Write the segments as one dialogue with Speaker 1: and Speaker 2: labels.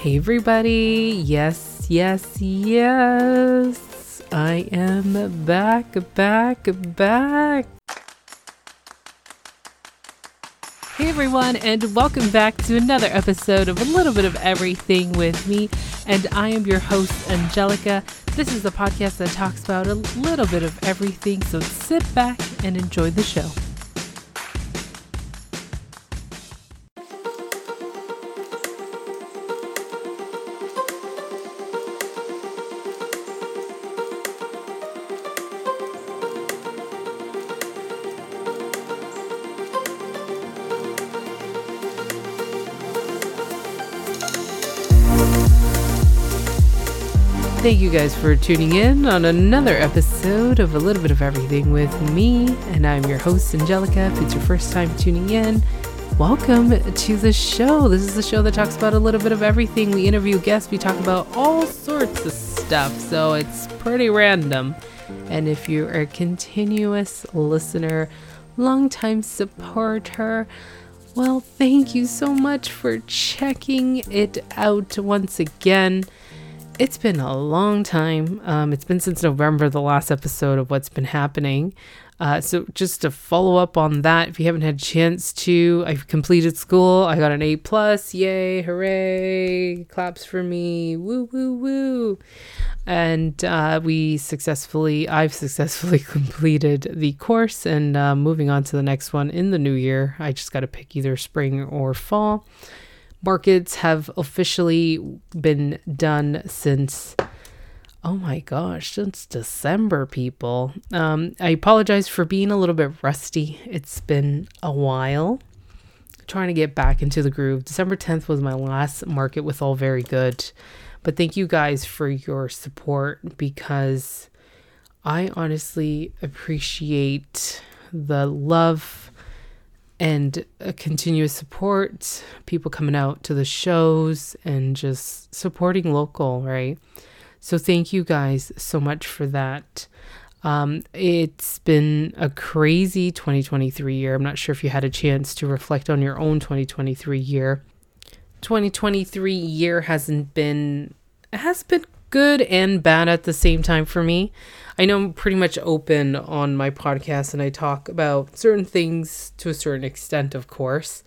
Speaker 1: Hey, everybody. Yes, yes, yes. I am back, back, back. Hey, everyone, and welcome back to another episode of A Little Bit of Everything with me. And I am your host, Angelica. This is the podcast that talks about a little bit of everything. So sit back and enjoy the show. Thank you guys for tuning in on another episode of A Little Bit of Everything with me. And I'm your host, Angelica. If it's your first time tuning in, welcome to the show. This is the show that talks about a little bit of everything. We interview guests, we talk about all sorts of stuff. So it's pretty random. And if you're a continuous listener, longtime supporter, well, thank you so much for checking it out once again. It's been a long time. Um, it's been since November, the last episode of what's been happening. Uh, so just to follow up on that, if you haven't had a chance to, I've completed school. I got an A plus. Yay! Hooray! Claps for me! Woo woo woo! And uh, we successfully, I've successfully completed the course, and uh, moving on to the next one in the new year. I just got to pick either spring or fall markets have officially been done since oh my gosh since december people. Um, i apologize for being a little bit rusty. It's been a while. Trying to get back into the groove. December 10th was my last market with all very good. But thank you guys for your support because i honestly appreciate the love and continuous support, people coming out to the shows and just supporting local, right? So thank you guys so much for that. Um, it's been a crazy 2023 year. I'm not sure if you had a chance to reflect on your own 2023 year. 2023 year hasn't been has been good and bad at the same time for me. I know I'm pretty much open on my podcast and I talk about certain things to a certain extent, of course.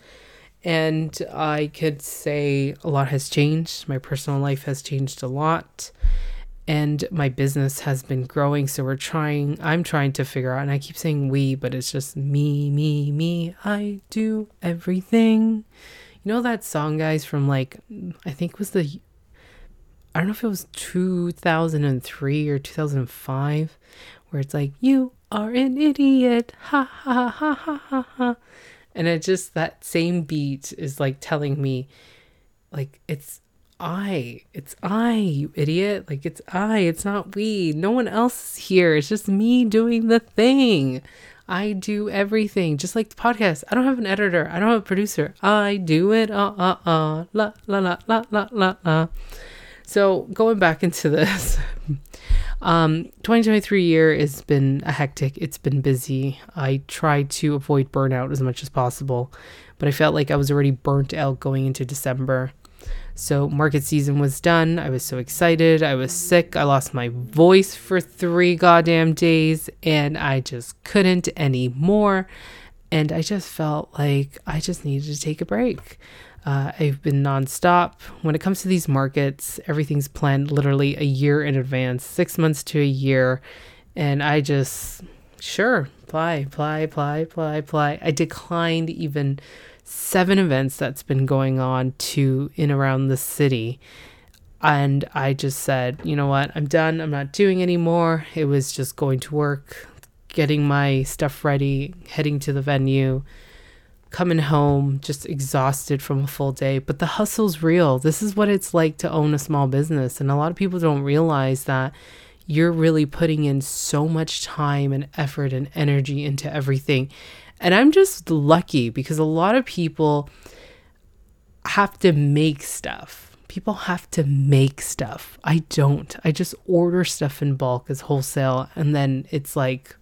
Speaker 1: And I could say a lot has changed. My personal life has changed a lot. And my business has been growing. So we're trying, I'm trying to figure out, and I keep saying we, but it's just me, me, me. I do everything. You know that song, guys, from like, I think was the I don't know if it was 2003 or 2005, where it's like, you are an idiot. Ha ha ha ha ha ha. And it just, that same beat is like telling me, like, it's I. It's I, you idiot. Like, it's I. It's not we. No one else is here. It's just me doing the thing. I do everything, just like the podcast. I don't have an editor. I don't have a producer. I do it. Uh uh uh. La la la la la la la. So going back into this, um, 2023 year has been a hectic. It's been busy. I tried to avoid burnout as much as possible, but I felt like I was already burnt out going into December. So market season was done. I was so excited. I was sick. I lost my voice for three goddamn days, and I just couldn't anymore. And I just felt like I just needed to take a break. Uh, I've been nonstop. When it comes to these markets, everything's planned literally a year in advance, six months to a year. And I just, sure, apply, apply, apply, apply, apply. I declined even seven events that's been going on to in around the city. And I just said, you know what, I'm done. I'm not doing anymore. It was just going to work, getting my stuff ready, heading to the venue coming home just exhausted from a full day. But the hustle's real. This is what it's like to own a small business. And a lot of people don't realize that you're really putting in so much time and effort and energy into everything. And I'm just lucky because a lot of people have to make stuff. People have to make stuff. I don't. I just order stuff in bulk as wholesale and then it's like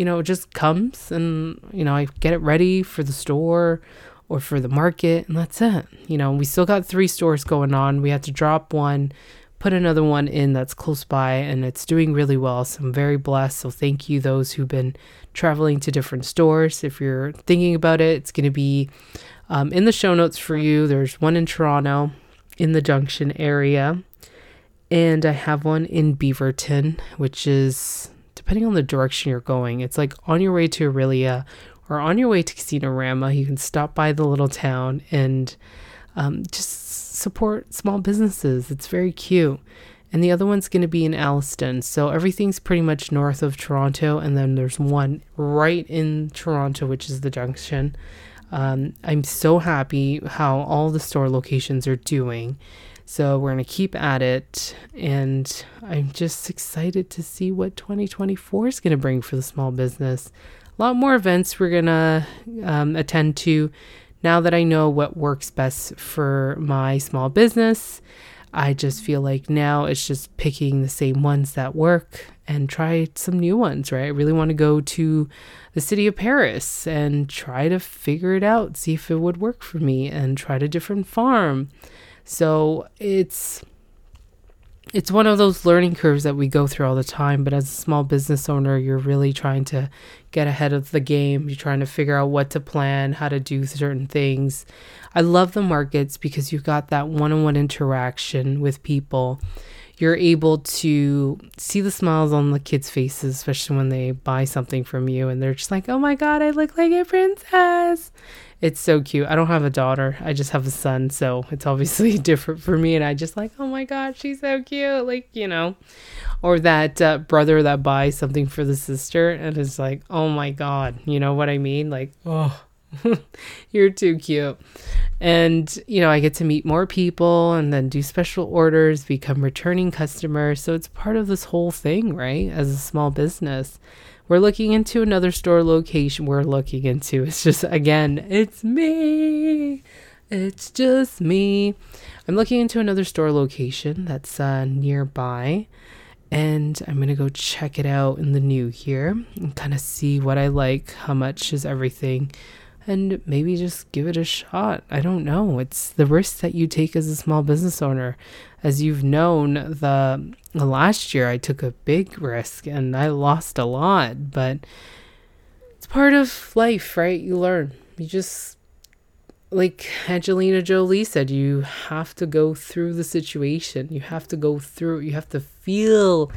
Speaker 1: you know, it just comes and, you know, I get it ready for the store or for the market, and that's it. You know, we still got three stores going on. We had to drop one, put another one in that's close by, and it's doing really well. So I'm very blessed. So thank you, those who've been traveling to different stores. If you're thinking about it, it's going to be um, in the show notes for you. There's one in Toronto in the Junction area, and I have one in Beaverton, which is depending on the direction you're going. It's like on your way to Orillia or on your way to Casino you can stop by the little town and um, just support small businesses. It's very cute. And the other one's going to be in Alliston. So everything's pretty much north of Toronto. And then there's one right in Toronto, which is the junction. Um, I'm so happy how all the store locations are doing. So we're going to keep at it. And I'm just excited to see what 2024 is going to bring for the small business a lot more events we're gonna um, attend to now that I know what works best for my small business. I just feel like now it's just picking the same ones that work and try some new ones, right? I really want to go to the city of Paris and try to figure it out, see if it would work for me, and try a different farm. So it's it's one of those learning curves that we go through all the time. But as a small business owner, you're really trying to get ahead of the game. You're trying to figure out what to plan, how to do certain things. I love the markets because you've got that one on one interaction with people. You're able to see the smiles on the kids' faces, especially when they buy something from you and they're just like, oh my God, I look like a princess. It's so cute. I don't have a daughter. I just have a son, so it's obviously different for me. And I just like, oh my god, she's so cute. Like you know, or that uh, brother that buys something for the sister and is like, oh my god, you know what I mean? Like, oh, you're too cute. And you know, I get to meet more people and then do special orders, become returning customers. So it's part of this whole thing, right? As a small business. We're looking into another store location. We're looking into it's just again, it's me. It's just me. I'm looking into another store location that's uh, nearby, and I'm gonna go check it out in the new year and kind of see what I like, how much is everything, and maybe just give it a shot. I don't know. It's the risk that you take as a small business owner. As you've known, the last year I took a big risk and I lost a lot, but it's part of life, right? You learn. You just like Angelina Jolie said, you have to go through the situation. You have to go through, you have to feel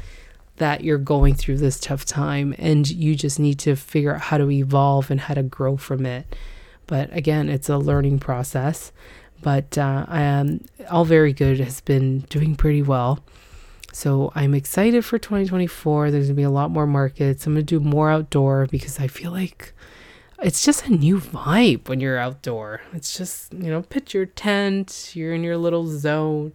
Speaker 1: that you're going through this tough time and you just need to figure out how to evolve and how to grow from it. But again, it's a learning process. But uh, am all very good has been doing pretty well. So I'm excited for 2024. There's gonna be a lot more markets. I'm gonna do more outdoor because I feel like it's just a new vibe when you're outdoor. It's just, you know, pitch your tent, you're in your little zone.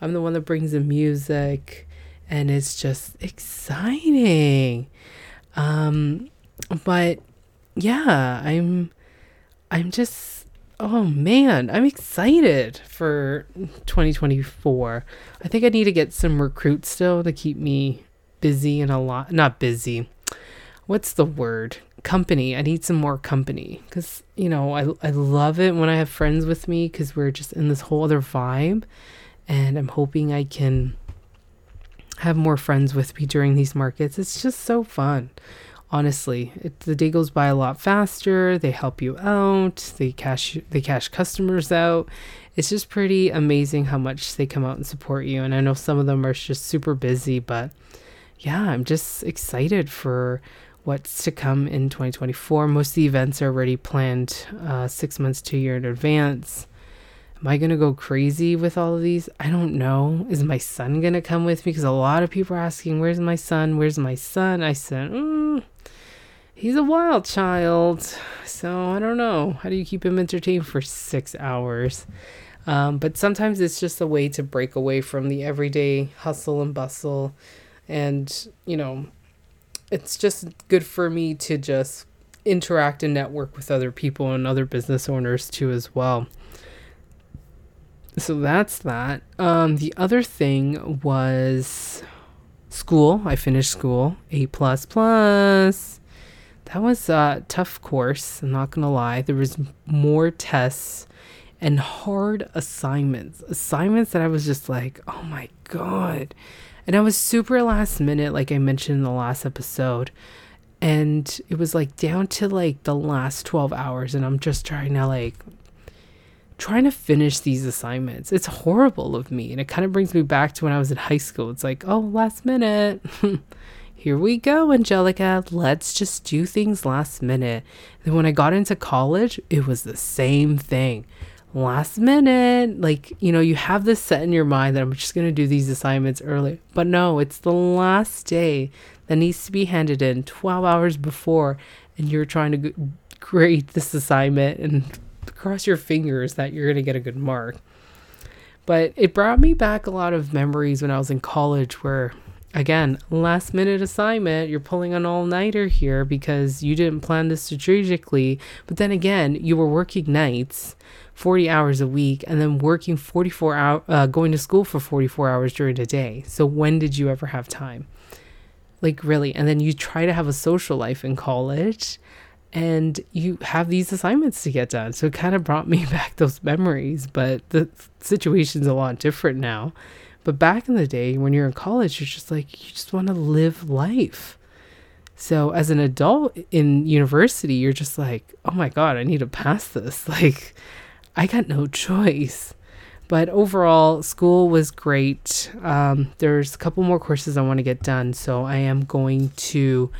Speaker 1: I'm the one that brings the music and it's just exciting. Um, but yeah, I'm I'm just oh man, I'm excited for 2024. I think I need to get some recruits still to keep me busy and a lot not busy. What's the word? Company. I need some more company cuz you know, I I love it when I have friends with me cuz we're just in this whole other vibe and I'm hoping I can have more friends with me during these markets. It's just so fun. Honestly, it, the day goes by a lot faster. They help you out. They cash they cash customers out. It's just pretty amazing how much they come out and support you. And I know some of them are just super busy, but yeah, I'm just excited for what's to come in 2024. Most of the events are already planned uh, six months to a year in advance. Am I going to go crazy with all of these? I don't know. Is my son going to come with me? Because a lot of people are asking, Where's my son? Where's my son? I said, mm, He's a wild child. So I don't know. How do you keep him entertained for six hours? Um, but sometimes it's just a way to break away from the everyday hustle and bustle. And, you know, it's just good for me to just interact and network with other people and other business owners too, as well so that's that. Um, the other thing was school. I finished school, A plus plus. That was a tough course. I'm not gonna lie. There was more tests and hard assignments, assignments that I was just like, oh my god. And I was super last minute, like I mentioned in the last episode. And it was like down to like the last 12 hours, and I'm just trying to like trying to finish these assignments. It's horrible of me. And it kind of brings me back to when I was in high school. It's like, oh, last minute. Here we go, Angelica. Let's just do things last minute. Then when I got into college, it was the same thing last minute. Like, you know, you have this set in your mind that I'm just going to do these assignments early. But no, it's the last day that needs to be handed in 12 hours before, and you're trying to grade this assignment and cross your fingers that you're going to get a good mark. But it brought me back a lot of memories when I was in college where again, last minute assignment, you're pulling an all nighter here because you didn't plan this strategically. But then again, you were working nights 40 hours a week and then working 44 hours, uh, going to school for 44 hours during the day. So when did you ever have time? Like, really? And then you try to have a social life in college and you have these assignments to get done. So it kind of brought me back those memories, but the situation's a lot different now. But back in the day, when you're in college, you're just like, you just want to live life. So as an adult in university, you're just like, oh my God, I need to pass this. Like, I got no choice. But overall, school was great. Um, there's a couple more courses I want to get done, so I am going to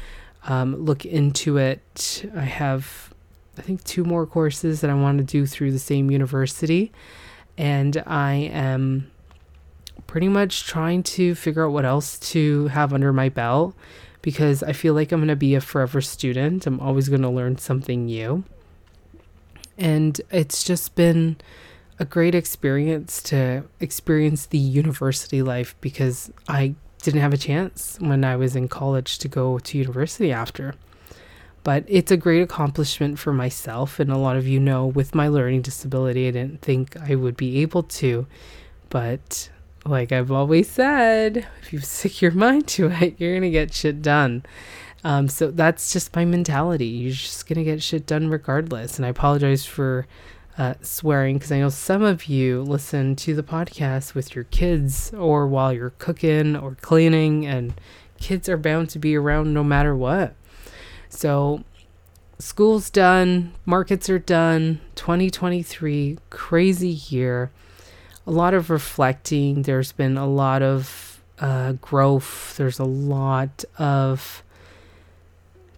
Speaker 1: um, look into it. I have, I think, two more courses that I want to do through the same university, and I am pretty much trying to figure out what else to have under my belt because I feel like I'm going to be a forever student. I'm always going to learn something new. And it's just been a great experience to experience the university life because I didn't have a chance when I was in college to go to university after. But it's a great accomplishment for myself. And a lot of you know, with my learning disability, I didn't think I would be able to. But like I've always said, if you stick your mind to it, you're going to get shit done. Um, so that's just my mentality. You're just gonna get shit done regardless. And I apologize for uh, swearing because I know some of you listen to the podcast with your kids or while you're cooking or cleaning, and kids are bound to be around no matter what. So school's done, markets are done. 2023, crazy year. A lot of reflecting. There's been a lot of uh, growth. There's a lot of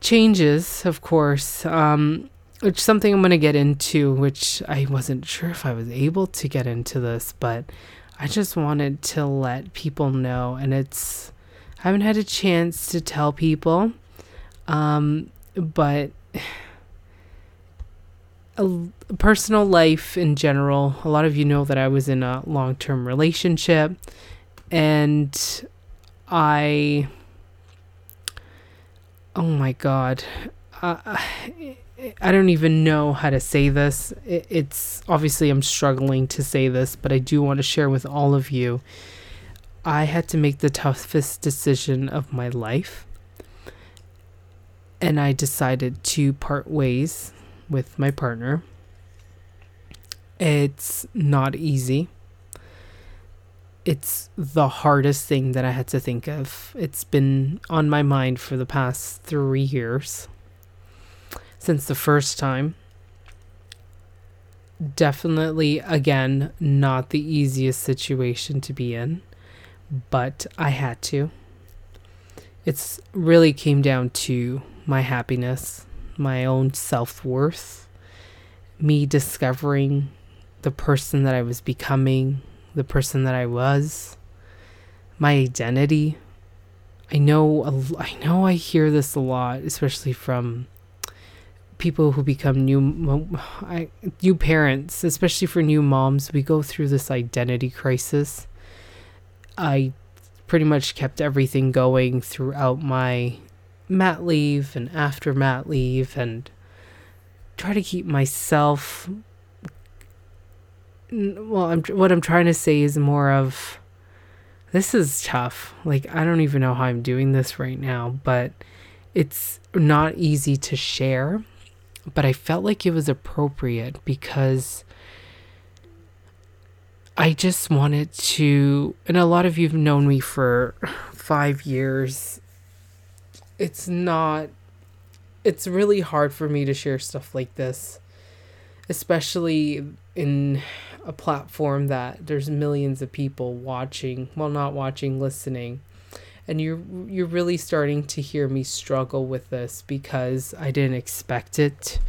Speaker 1: changes, of course, um, which something I'm going to get into, which I wasn't sure if I was able to get into this, but I just wanted to let people know, and it's I haven't had a chance to tell people, um, but a, personal life in general. A lot of you know that I was in a long term relationship, and I oh my god uh, i don't even know how to say this it's obviously i'm struggling to say this but i do want to share with all of you i had to make the toughest decision of my life and i decided to part ways with my partner it's not easy it's the hardest thing that I had to think of. It's been on my mind for the past three years since the first time. Definitely, again, not the easiest situation to be in, but I had to. It's really came down to my happiness, my own self worth, me discovering the person that I was becoming the person that I was, my identity. I know I know I hear this a lot, especially from people who become new new parents, especially for new moms. We go through this identity crisis. I pretty much kept everything going throughout my mat leave and after mat leave and try to keep myself well, I'm what I'm trying to say is more of this is tough. Like I don't even know how I'm doing this right now, but it's not easy to share, but I felt like it was appropriate because I just wanted to, and a lot of you have known me for five years. It's not, it's really hard for me to share stuff like this, especially in a platform that there's millions of people watching, well, not watching, listening. And you're you're really starting to hear me struggle with this because I didn't expect it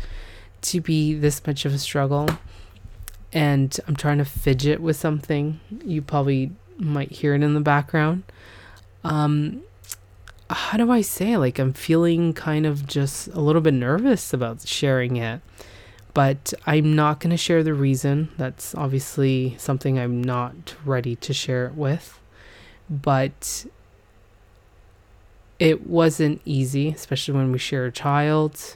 Speaker 1: to be this much of a struggle and I'm trying to fidget with something. You probably might hear it in the background. Um, how do I say? Like, I'm feeling kind of just a little bit nervous about sharing it, but I'm not going to share the reason. That's obviously something I'm not ready to share it with. But it wasn't easy, especially when we share a child.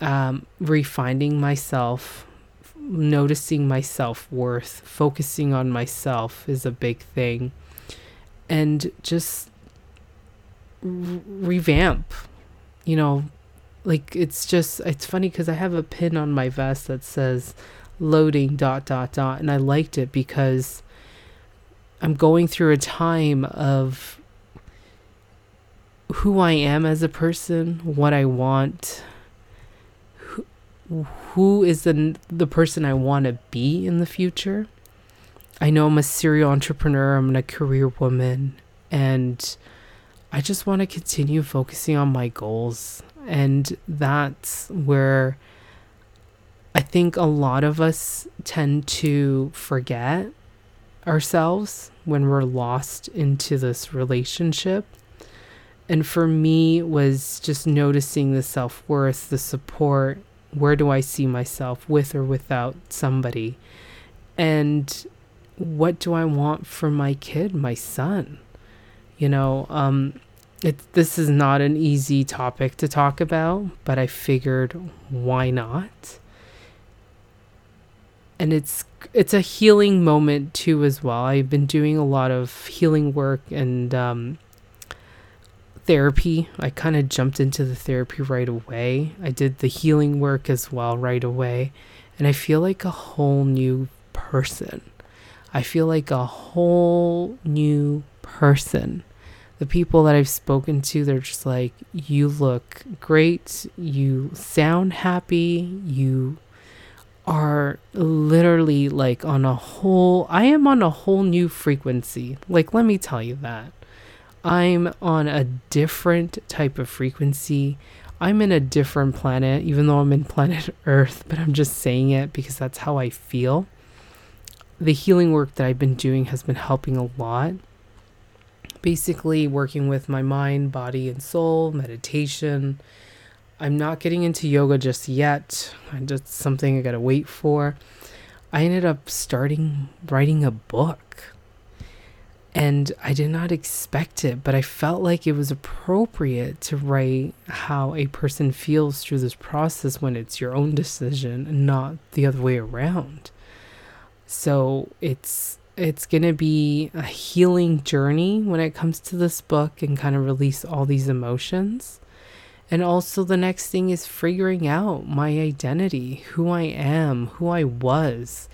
Speaker 1: Um, refinding myself noticing my self worth, focusing on myself is a big thing. And just r- revamp, you know, like it's just, it's funny because I have a pin on my vest that says loading dot dot dot. And I liked it because I'm going through a time of who I am as a person, what I want, who is the the person I want to be in the future. I know I'm a serial entrepreneur, I'm a career woman, and I just want to continue focusing on my goals. And that's where I think a lot of us tend to forget ourselves when we're lost into this relationship. And for me was just noticing the self-worth, the support, where do I see myself with or without somebody? And what do I want for my kid, my son? You know, um, it, this is not an easy topic to talk about, but I figured why not? And it's it's a healing moment too as well. I've been doing a lot of healing work and um, therapy. I kind of jumped into the therapy right away. I did the healing work as well right away. And I feel like a whole new person. I feel like a whole new person. The people that I've spoken to, they're just like, you look great. You sound happy. You are literally like on a whole, I am on a whole new frequency. Like, let me tell you that. I'm on a different type of frequency. I'm in a different planet, even though I'm in planet Earth, but I'm just saying it because that's how I feel. The healing work that I've been doing has been helping a lot. Basically, working with my mind, body, and soul, meditation. I'm not getting into yoga just yet. Just something I gotta wait for. I ended up starting writing a book and I did not expect it, but I felt like it was appropriate to write how a person feels through this process when it's your own decision and not the other way around. So it's it's going to be a healing journey when it comes to this book and kind of release all these emotions. And also, the next thing is figuring out my identity, who I am, who I was.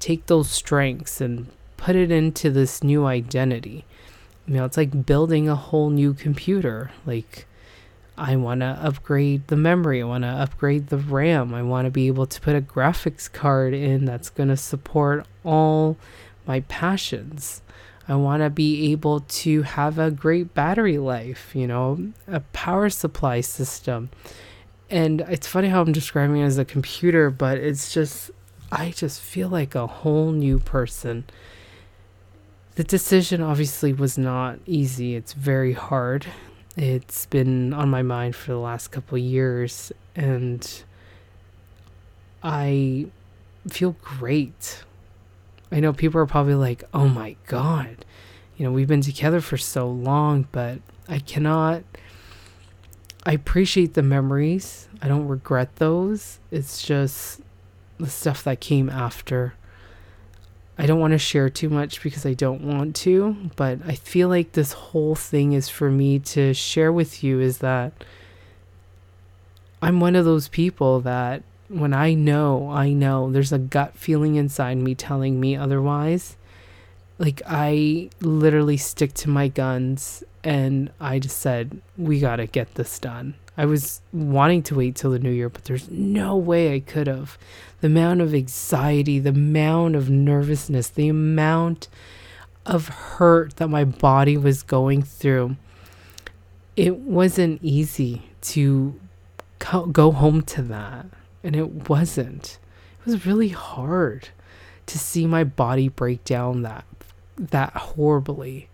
Speaker 1: Take those strengths and put it into this new identity. You know, it's like building a whole new computer. Like, I want to upgrade the memory. I want to upgrade the RAM. I want to be able to put a graphics card in that's going to support all my passions. I want to be able to have a great battery life, you know, a power supply system. And it's funny how I'm describing it as a computer, but it's just, I just feel like a whole new person the decision obviously was not easy. It's very hard. It's been on my mind for the last couple years and I feel great. I know people are probably like, "Oh my god. You know, we've been together for so long, but I cannot I appreciate the memories. I don't regret those. It's just the stuff that came after I don't want to share too much because I don't want to, but I feel like this whole thing is for me to share with you is that I'm one of those people that when I know, I know there's a gut feeling inside me telling me otherwise. Like I literally stick to my guns and I just said, we got to get this done. I was wanting to wait till the new year, but there's no way I could have. The amount of anxiety, the amount of nervousness, the amount of hurt that my body was going through. It wasn't easy to co- go home to that. And it wasn't. It was really hard to see my body break down that that horribly.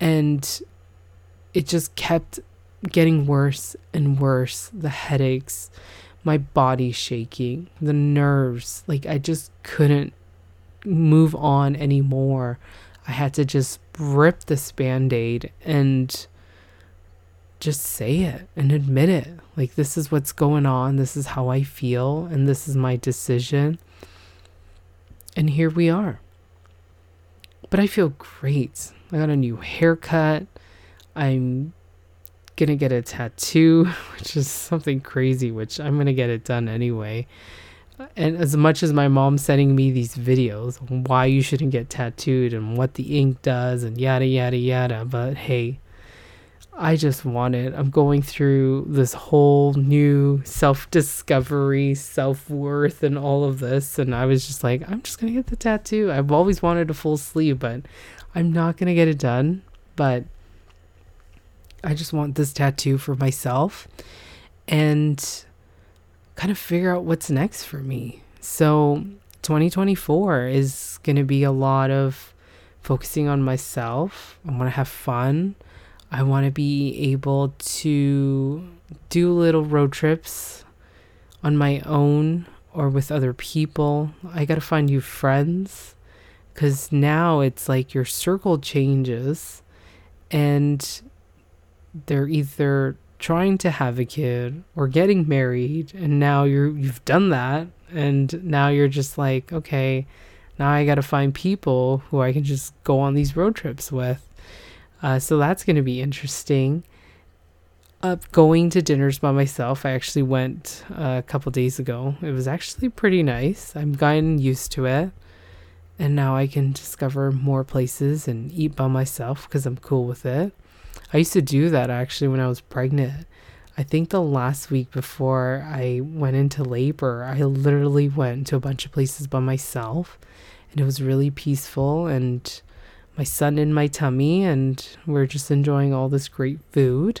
Speaker 1: And it just kept getting worse and worse. The headaches, my body shaking, the nerves. Like I just couldn't move on anymore. I had to just rip this band aid and just say it and admit it. Like, this is what's going on. This is how I feel. And this is my decision. And here we are. But I feel great. I got a new haircut. I'm to get a tattoo, which is something crazy, which I'm to get it done anyway. And as much as my mom's sending me these videos why you shouldn't get tattooed and what the ink does and yada yada yada, but hey, I just want it. I'm going through this whole new self discovery, self worth, and all of this. And I was just like, I'm just going to get the tattoo. I've always wanted a full sleeve, but I'm not going to get it done. But I just want this tattoo for myself and kind of figure out what's next for me. So 2024 is going to be a lot of focusing on myself. I want to have fun. I want to be able to do little road trips on my own or with other people. I got to find new friends because now it's like your circle changes and they're either trying to have a kid or getting married and now you're you've done that and now you're just like okay now i got to find people who i can just go on these road trips with uh, so that's going to be interesting. Uh, going to dinners by myself. I actually went uh, a couple days ago. It was actually pretty nice. I'm gotten used to it. And now I can discover more places and eat by myself because I'm cool with it. I used to do that actually when I was pregnant. I think the last week before I went into labor, I literally went to a bunch of places by myself. And it was really peaceful and my son in my tummy and we're just enjoying all this great food.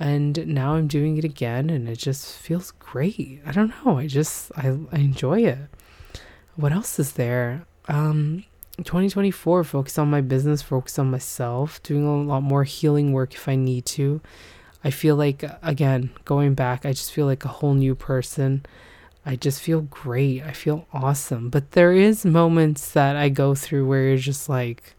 Speaker 1: And now I'm doing it again and it just feels great. I don't know. I just I, I enjoy it. What else is there? Um 2024 focus on my business, focus on myself, doing a lot more healing work if I need to. I feel like again, going back, I just feel like a whole new person. I just feel great. I feel awesome. But there is moments that I go through where you're just like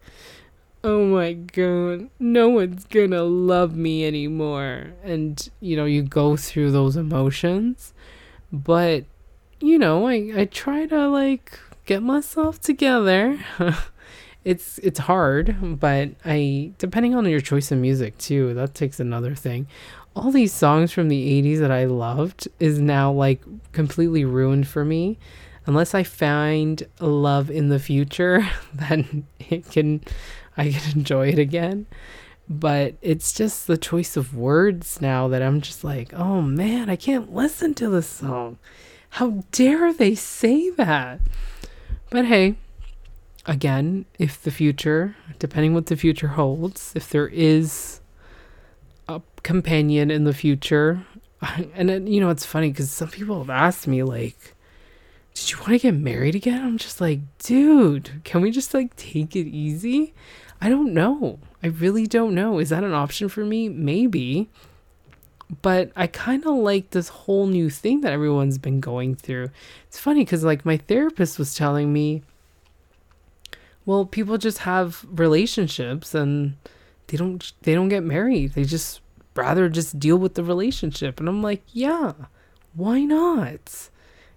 Speaker 1: oh my god, no one's gonna love me anymore. And, you know, you go through those emotions. But, you know, I, I try to like get myself together. it's it's hard, but I depending on your choice of music too, that takes another thing. All these songs from the 80s that I loved is now like completely ruined for me. Unless I find love in the future, then it can I can enjoy it again. But it's just the choice of words now that I'm just like, oh man, I can't listen to this song. How dare they say that? But hey, again, if the future, depending what the future holds, if there is a companion in the future, and it, you know, it's funny because some people have asked me, like, did you want to get married again? I'm just like, dude, can we just like take it easy? I don't know. I really don't know. Is that an option for me? Maybe. But I kind of like this whole new thing that everyone's been going through. It's funny because, like, my therapist was telling me, well, people just have relationships and they don't they don't get married. They just rather just deal with the relationship. And I'm like, yeah, why not?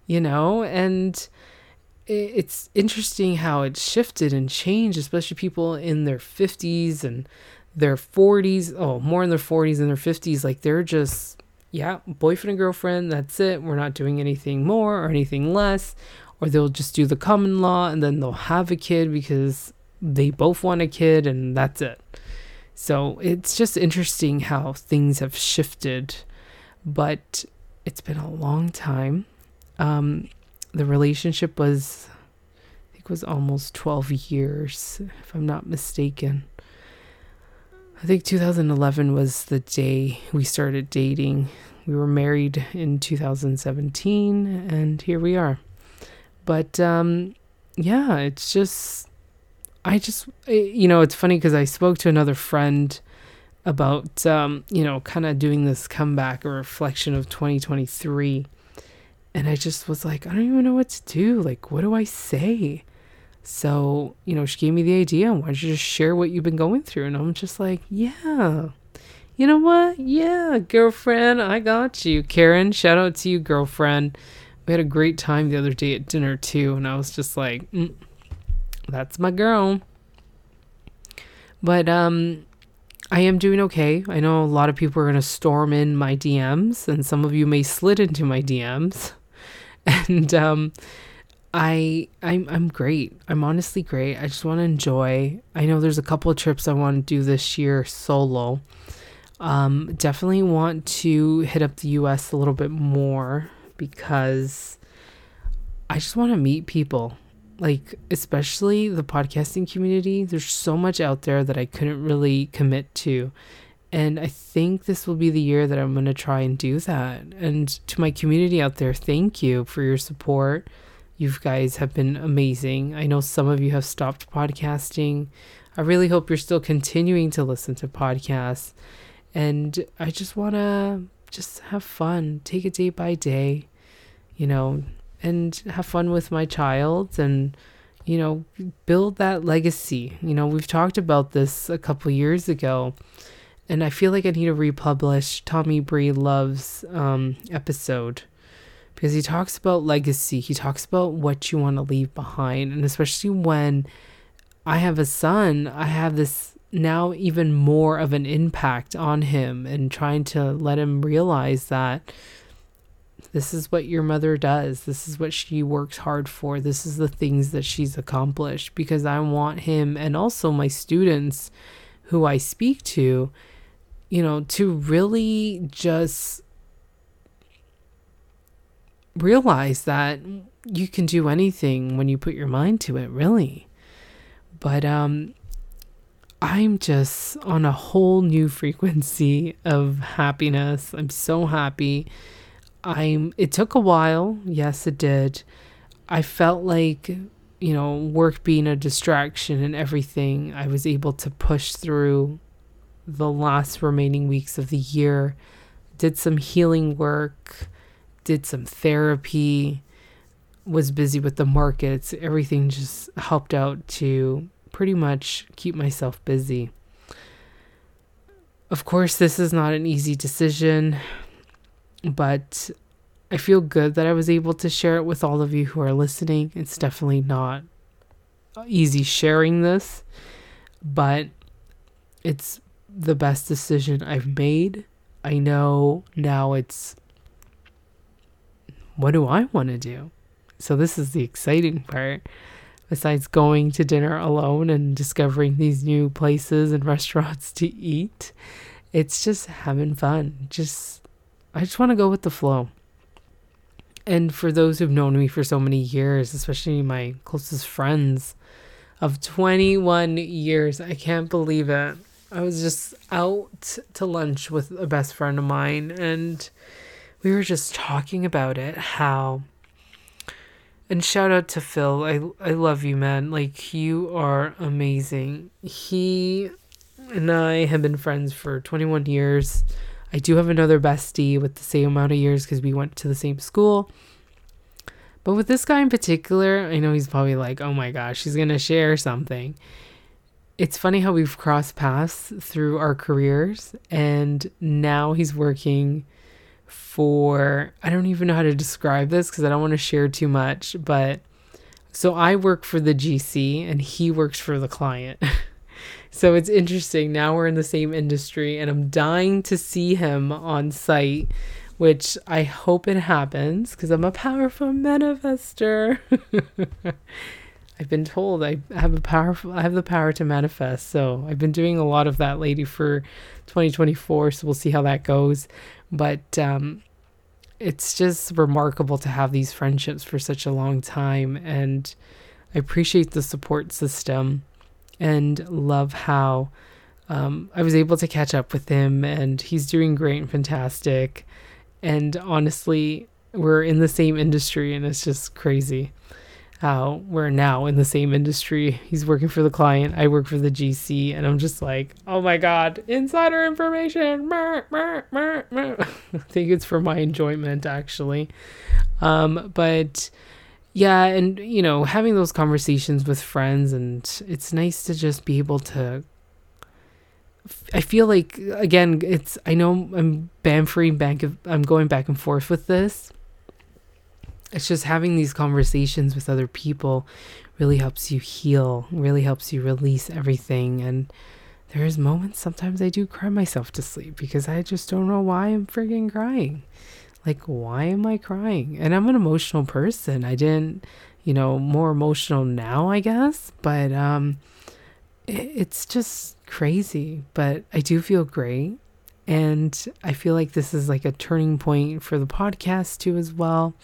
Speaker 1: You know, and it's interesting how it shifted and changed, especially people in their 50s and their 40s. Oh, more in their 40s and their 50s. Like they're just, yeah, boyfriend and girlfriend, that's it. We're not doing anything more or anything less. Or they'll just do the common law and then they'll have a kid because they both want a kid and that's it. So it's just interesting how things have shifted, but it's been a long time. Um, the relationship was, I think, was almost 12 years, if I'm not mistaken. I think 2011 was the day we started dating. We were married in 2017, and here we are. But um, yeah, it's just I just, eh, you know, it's funny because I spoke to another friend about, um, you know, kind of doing this comeback or reflection of 2023. And I just was like, I don't even know what to do. Like, what do I say? So, you know, she gave me the idea. Why don't you just share what you've been going through? And I'm just like, yeah. You know what? Yeah, girlfriend, I got you. Karen, shout out to you, girlfriend. We had a great time the other day at dinner, too. And I was just like, mm, that's my girl. But um I am doing okay. I know a lot of people are going to storm in my DMs and some of you may slid into my DMs. And um I I'm I'm great. I'm honestly great. I just want to enjoy. I know there's a couple of trips I want to do this year solo. Um definitely want to hit up the US a little bit more because I just want to meet people like especially the podcasting community there's so much out there that i couldn't really commit to and i think this will be the year that i'm going to try and do that. And to my community out there thank you for your support. You guys have been amazing. I know some of you have stopped podcasting. I really hope you're still continuing to listen to podcasts. And i just want to just have fun. Take it day by day you know and have fun with my child and you know build that legacy. You know we've talked about this a couple years ago and i feel like i need to republish tommy Breedlove's um, episode because he talks about legacy he talks about what you want to leave behind and especially when i have a son i have this now even more of an impact on him and trying to let him realize that this is what your mother does. This is what she works hard for. This is the things that she's accomplished because I want him and also my students who I speak to, you know, to really just realize that you can do anything when you put your mind to it, really. But um I'm just on a whole new frequency of happiness. I'm so happy I'm it took a while. Yes, it did. I felt like, you know, work being a distraction and everything, I was able to push through the last remaining weeks of the year. Did some healing work, did some therapy, was busy with the markets. Everything just helped out to pretty much keep myself busy. Of course, this is not an easy decision but I feel good that I was able to share it with all of you who are listening. It's definitely not easy sharing this, but it's the best decision I've made. I know now it's what do I want to do? So, this is the exciting part. Besides going to dinner alone and discovering these new places and restaurants to eat, it's just having fun. Just I just want to go with the flow. And for those who've known me for so many years, especially my closest friends of 21 years, I can't believe it. I was just out to lunch with a best friend of mine, and we were just talking about it. How, and shout out to Phil. I, I love you, man. Like, you are amazing. He and I have been friends for 21 years. I do have another bestie with the same amount of years because we went to the same school. But with this guy in particular, I know he's probably like, oh my gosh, he's going to share something. It's funny how we've crossed paths through our careers, and now he's working for, I don't even know how to describe this because I don't want to share too much, but so I work for the GC and he works for the client. So it's interesting. Now we're in the same industry, and I'm dying to see him on site which I hope it happens because I'm a powerful manifester. I've been told I have a powerful I have the power to manifest. So I've been doing a lot of that lately for 2024. So we'll see how that goes. But um, it's just remarkable to have these friendships for such a long time. And I appreciate the support system and love how um, I was able to catch up with him. And he's doing great and fantastic. And honestly, we're in the same industry and it's just crazy how we're now in the same industry. He's working for the client, I work for the GC, and I'm just like, oh my god, insider information. I think it's for my enjoyment actually. Um, but yeah, and you know, having those conversations with friends, and it's nice to just be able to. I feel like again, it's I know I'm bamfering back. I'm going back and forth with this it's just having these conversations with other people really helps you heal, really helps you release everything. And there's moments sometimes I do cry myself to sleep because I just don't know why I'm freaking crying. Like, why am I crying? And I'm an emotional person. I didn't, you know, more emotional now, I guess, but um, it, it's just crazy. But I do feel great. And I feel like this is like a turning point for the podcast too, as well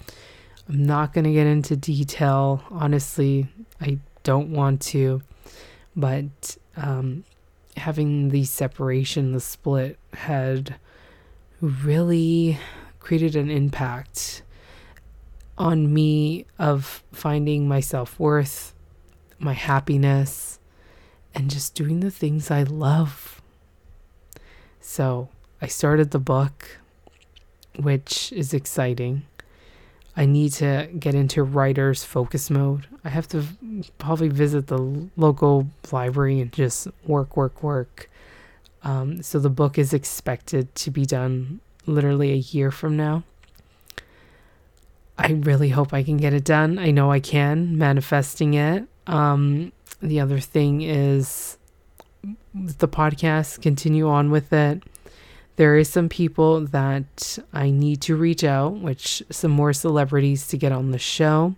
Speaker 1: I'm not going to get into detail. Honestly, I don't want to. But um, having the separation, the split, had really created an impact on me of finding my self worth, my happiness, and just doing the things I love. So I started the book, which is exciting. I need to get into writer's focus mode. I have to probably visit the local library and just work, work, work. Um, so the book is expected to be done literally a year from now. I really hope I can get it done. I know I can, manifesting it. Um, the other thing is the podcast, continue on with it there is some people that I need to reach out, which some more celebrities to get on the show.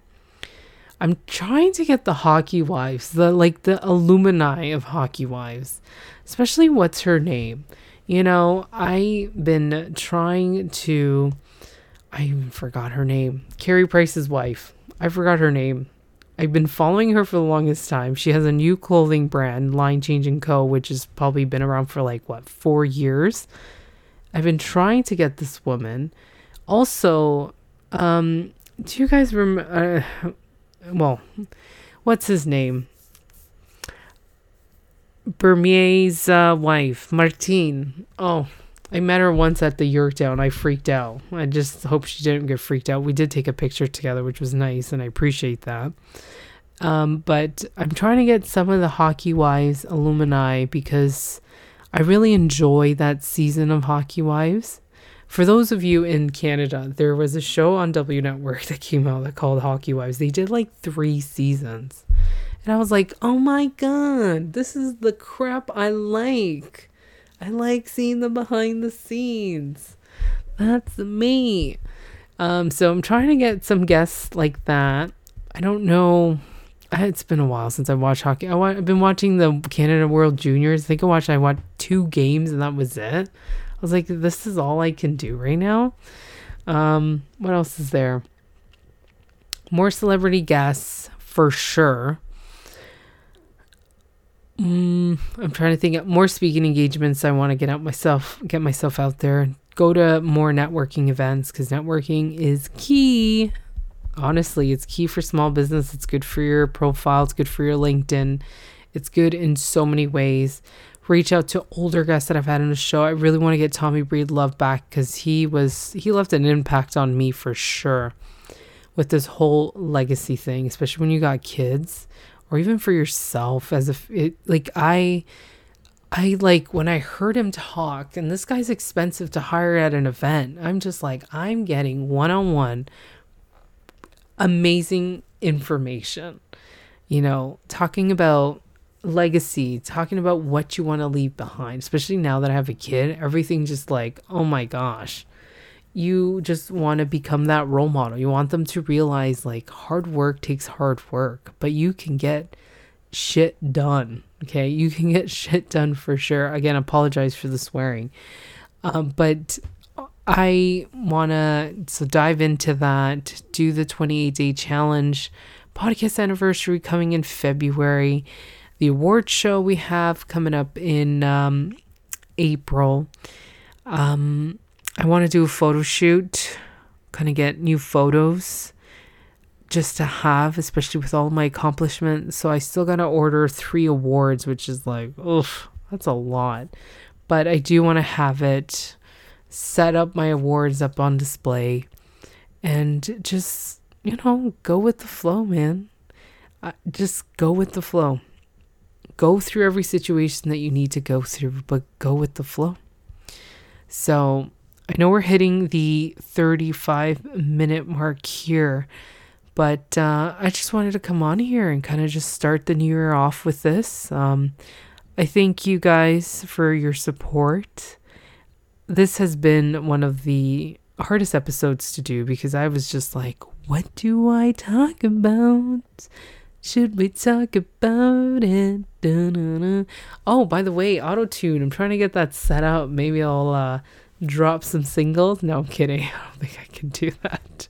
Speaker 1: I'm trying to get the hockey wives, the like the alumni of hockey wives, especially what's her name. You know, I've been trying to I forgot her name. Carey Price's wife. I forgot her name. I've been following her for the longest time. She has a new clothing brand, Line Change and Co, which has probably been around for like what, 4 years. I've been trying to get this woman. Also, um, do you guys remember? Uh, well, what's his name? Bernier's uh, wife, Martine. Oh, I met her once at the Yorktown. I freaked out. I just hope she didn't get freaked out. We did take a picture together, which was nice, and I appreciate that. Um, but I'm trying to get some of the Hockey Wives alumni because I really enjoy that season of Hockey Wives. For those of you in Canada, there was a show on W Network that came out that called Hockey Wives. They did like three seasons. And I was like, oh my God, this is the crap I like. I like seeing the behind the scenes. That's me. Um, so I'm trying to get some guests like that. I don't know it's been a while since I watched hockey. I have been watching the Canada World Juniors. I think I watched I watched two games and that was it. I was like, this is all I can do right now. Um, what else is there? More celebrity guests for sure. Mm, I'm trying to think of more speaking engagements. I want to get out myself, get myself out there, go to more networking events because networking is key honestly, it's key for small business. It's good for your profile, it's good for your LinkedIn. It's good in so many ways. Reach out to older guests that I've had on the show. I really want to get Tommy Breedlove back because he was he left an impact on me for sure with this whole legacy thing, especially when you got kids or even for yourself as if it like I I like when I heard him talk and this guy's expensive to hire at an event. I'm just like I'm getting one-on-one amazing information. You know, talking about legacy, talking about what you want to leave behind, especially now that I have a kid, everything just like, oh my gosh. you just want to become that role model. You want them to realize like hard work takes hard work, but you can get shit done. Okay, you can get shit done for sure. Again, apologize for the swearing, um, but I wanna so dive into that. Do the 28 day challenge, podcast anniversary coming in February, the award show we have coming up in um, April. Um, I want to do a photo shoot, kind of get new photos just to have, especially with all my accomplishments. So I still got to order three awards, which is like, oof, that's a lot. But I do want to have it set up my awards up on display and just, you know, go with the flow, man. Just go with the flow. Go through every situation that you need to go through, but go with the flow. So I know we're hitting the 35 minute mark here, but uh, I just wanted to come on here and kind of just start the new year off with this. Um, I thank you guys for your support. This has been one of the hardest episodes to do because I was just like, what do I talk about? Should we talk about it? Da-na-na. Oh, by the way, auto tune. I'm trying to get that set up. Maybe I'll uh, drop some singles. No, I'm kidding. I don't think I can do that.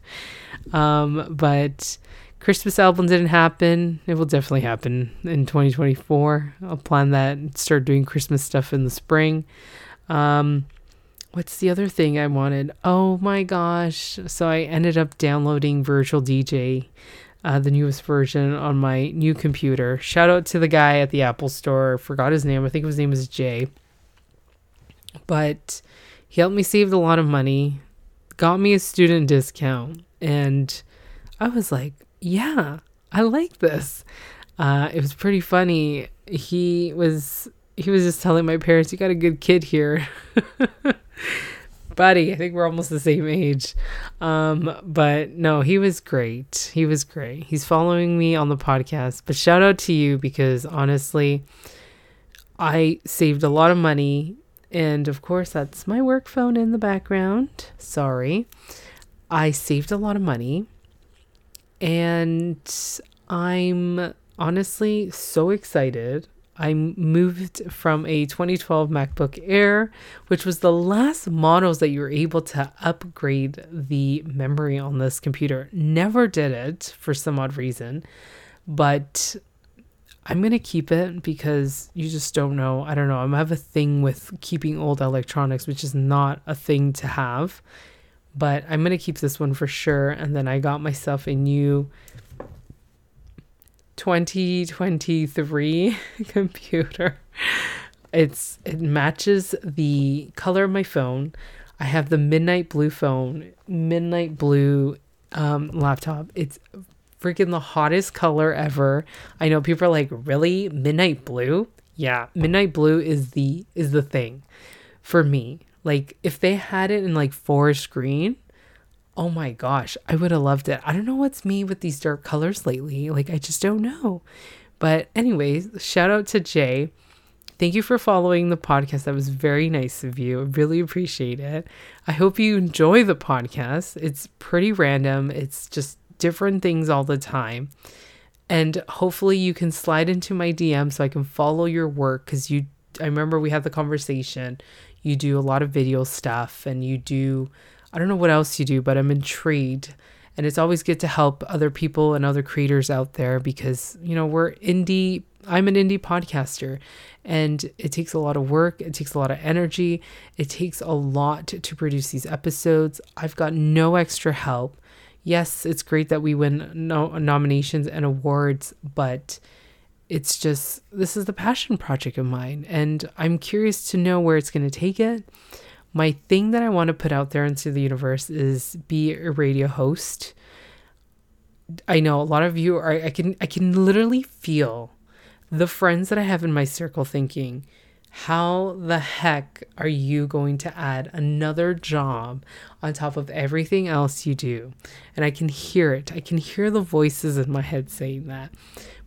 Speaker 1: Um, but Christmas album didn't happen. It will definitely happen in 2024. I'll plan that and start doing Christmas stuff in the spring. Um, what's the other thing I wanted? Oh my gosh. So I ended up downloading Virtual DJ, uh, the newest version on my new computer. Shout out to the guy at the Apple store. Forgot his name. I think his name is Jay. But he helped me save a lot of money, got me a student discount, and I was like, yeah, I like this. Uh, it was pretty funny. He was he was just telling my parents, "You got a good kid here." Buddy, I think we're almost the same age. Um, but no, he was great. He was great. He's following me on the podcast. But shout out to you because honestly, I saved a lot of money and of course, that's my work phone in the background. Sorry. I saved a lot of money. And I'm honestly so excited. I moved from a 2012 MacBook Air, which was the last models that you were able to upgrade the memory on this computer. Never did it for some odd reason, but I'm going to keep it because you just don't know. I don't know. I have a thing with keeping old electronics, which is not a thing to have. But I'm going to keep this one for sure. And then I got myself a new 2023 computer. It's it matches the color of my phone. I have the midnight blue phone, midnight blue um, laptop. It's freaking the hottest color ever. I know people are like, "Really? Midnight blue?" Yeah, midnight blue is the is the thing for me. Like if they had it in like forest green, oh my gosh, I would have loved it. I don't know what's me with these dark colors lately. Like I just don't know. But anyways, shout out to Jay. Thank you for following the podcast. That was very nice of you. I really appreciate it. I hope you enjoy the podcast. It's pretty random. It's just different things all the time. And hopefully you can slide into my DM so I can follow your work cuz you I remember we had the conversation. You do a lot of video stuff and you do I don't know what else you do, but I'm intrigued. And it's always good to help other people and other creators out there because, you know, we're indie I'm an indie podcaster and it takes a lot of work, it takes a lot of energy, it takes a lot to produce these episodes. I've got no extra help yes, it's great that we win no- nominations and awards, but it's just this is the passion project of mine, and I'm curious to know where it's going to take it. My thing that I want to put out there into the universe is be a radio host. I know a lot of you are I can I can literally feel the friends that I have in my circle thinking, how the heck are you going to add another job on top of everything else you do? And I can hear it. I can hear the voices in my head saying that.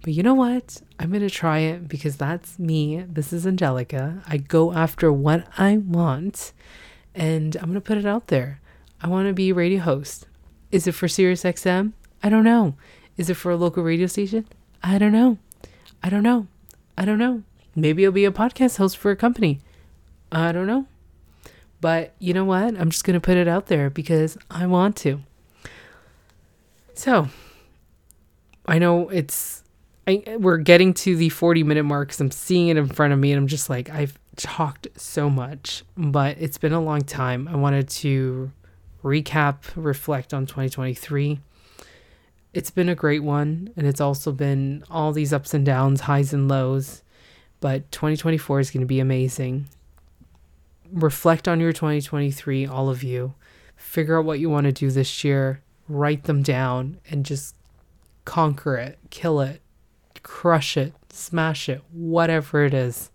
Speaker 1: But you know what? I'm going to try it because that's me. This is Angelica. I go after what I want and I'm going to put it out there. I want to be a radio host. Is it for Sirius XM? I don't know. Is it for a local radio station? I don't know. I don't know. I don't know. Maybe I'll be a podcast host for a company. I don't know. But you know what? I'm just going to put it out there because I want to. So, I know it's I, we're getting to the 40 minute mark because I'm seeing it in front of me and I'm just like, I've talked so much, but it's been a long time. I wanted to recap, reflect on 2023. It's been a great one, and it's also been all these ups and downs, highs and lows, but 2024 is going to be amazing. Reflect on your 2023, all of you. Figure out what you want to do this year, write them down, and just conquer it, kill it, crush it, smash it, whatever it is.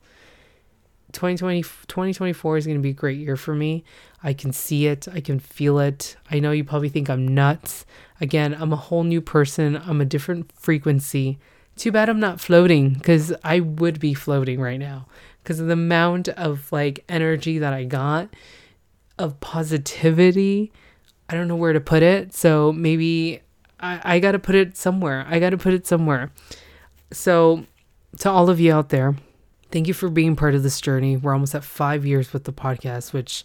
Speaker 1: 2020, 2024 is going to be a great year for me. I can see it, I can feel it. I know you probably think I'm nuts. Again, I'm a whole new person, I'm a different frequency. Too bad I'm not floating because I would be floating right now because of the amount of like energy that I got, of positivity. I don't know where to put it. So maybe I, I got to put it somewhere. I got to put it somewhere. So, to all of you out there, thank you for being part of this journey. We're almost at five years with the podcast, which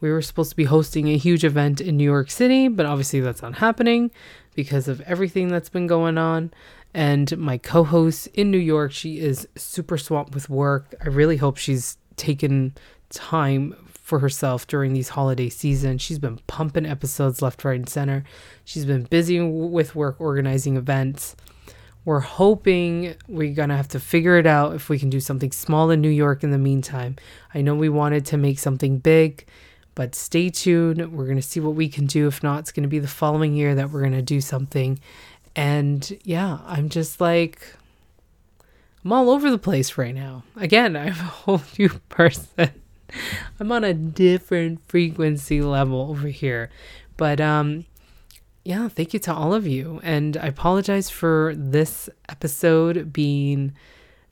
Speaker 1: we were supposed to be hosting a huge event in New York City, but obviously that's not happening because of everything that's been going on. And my co host in New York, she is super swamped with work. I really hope she's taken time for herself during these holiday season. She's been pumping episodes left, right, and center. She's been busy with work organizing events. We're hoping we're going to have to figure it out if we can do something small in New York in the meantime. I know we wanted to make something big, but stay tuned. We're going to see what we can do. If not, it's going to be the following year that we're going to do something. And yeah, I'm just like, I'm all over the place right now. Again, I'm a whole new person. I'm on a different frequency level over here. But um yeah, thank you to all of you. And I apologize for this episode being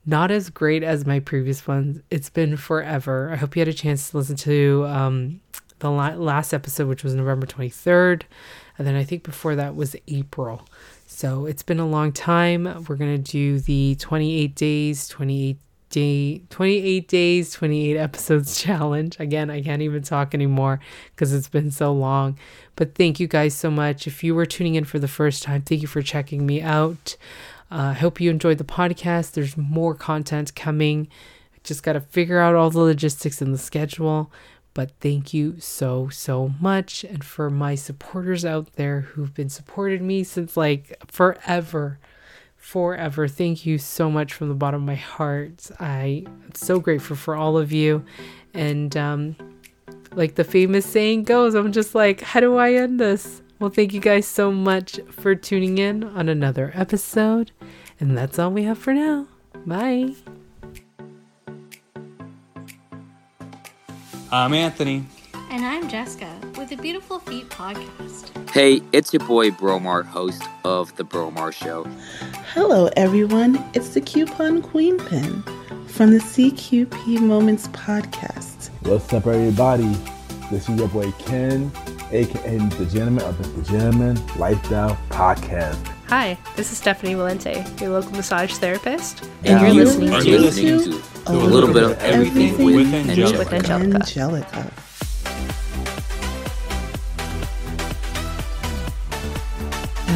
Speaker 1: not as great as my previous ones. It's been forever. I hope you had a chance to listen to um, the la- last episode, which was November 23rd. And then I think before that was April. So it's been a long time. We're going to do the 28 days, 28 day 28 days 28 episodes challenge again i can't even talk anymore because it's been so long but thank you guys so much if you were tuning in for the first time thank you for checking me out uh, i hope you enjoyed the podcast there's more content coming just got to figure out all the logistics and the schedule but thank you so so much and for my supporters out there who've been supported me since like forever forever. Thank you so much from the bottom of my heart. I am so grateful for all of you. And um, like the famous saying goes, I'm just like, how do I end this? Well, thank you guys so much for tuning in on another episode. And that's all we have for now. Bye.
Speaker 2: I'm Anthony.
Speaker 3: And I'm Jessica with the Beautiful Feet podcast.
Speaker 4: Hey, it's your boy Bromar, host of The Bromar Show.
Speaker 5: Hello, everyone. It's the Coupon Queen Pin from the CQP Moments podcast.
Speaker 6: What's up, everybody? This is your boy Ken, aka the Gentleman of the Gentleman Lifestyle Podcast.
Speaker 7: Hi, this is Stephanie Valente, your local massage therapist,
Speaker 4: And,
Speaker 7: you're
Speaker 4: you
Speaker 7: listening
Speaker 4: are
Speaker 7: to
Speaker 4: listening to, a little bit of everything, with,
Speaker 2: with Angelica.
Speaker 7: with Angelica.
Speaker 5: Angelica.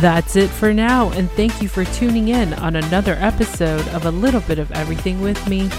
Speaker 1: That's it for now, and thank you for tuning in on another episode of A Little Bit of Everything with me,